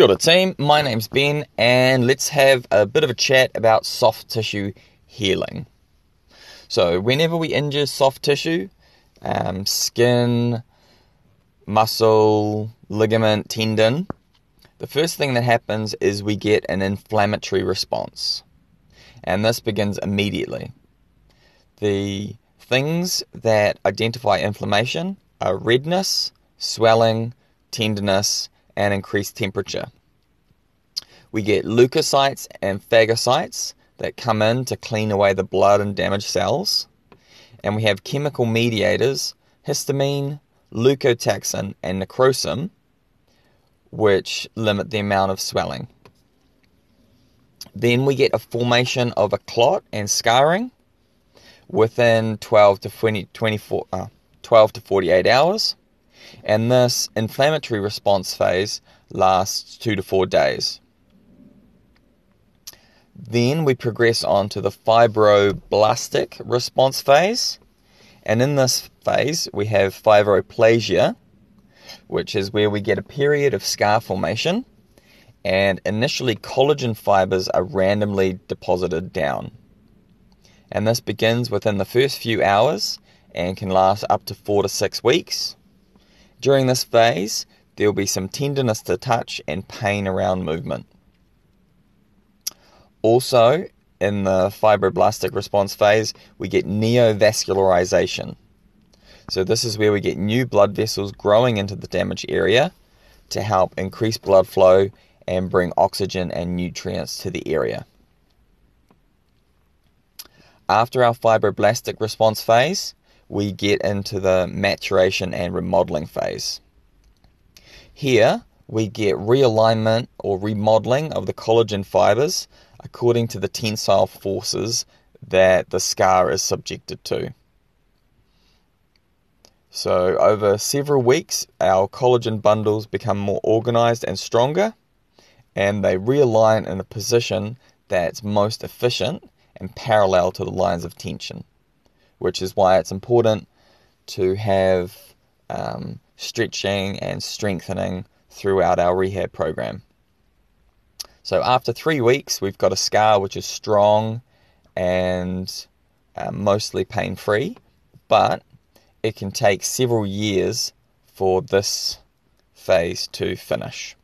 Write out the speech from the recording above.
Kia ora team, my name's Ben and let's have a bit of a chat about soft tissue healing. So whenever we injure soft tissue, um, skin, muscle, ligament, tendon, the first thing that happens is we get an inflammatory response. And this begins immediately. The things that identify inflammation are redness, swelling, tenderness, and increased temperature. We get leukocytes and phagocytes that come in to clean away the blood and damaged cells. And we have chemical mediators, histamine, leukotaxin, and necrosin, which limit the amount of swelling. Then we get a formation of a clot and scarring within 12 to 20, 24, uh, 12 to 48 hours. And this inflammatory response phase lasts two to four days. Then we progress on to the fibroblastic response phase. And in this phase, we have fibroplasia, which is where we get a period of scar formation. And initially, collagen fibers are randomly deposited down. And this begins within the first few hours and can last up to four to six weeks. During this phase, there will be some tenderness to touch and pain around movement. Also, in the fibroblastic response phase, we get neovascularization. So, this is where we get new blood vessels growing into the damaged area to help increase blood flow and bring oxygen and nutrients to the area. After our fibroblastic response phase, we get into the maturation and remodeling phase. Here, we get realignment or remodeling of the collagen fibers according to the tensile forces that the scar is subjected to. So, over several weeks, our collagen bundles become more organized and stronger, and they realign in a position that's most efficient and parallel to the lines of tension, which is why it's important to have um, stretching and strengthening throughout our rehab program. So after three weeks, we've got a scar which is strong and uh, mostly pain free, but it can take several years for this phase to finish.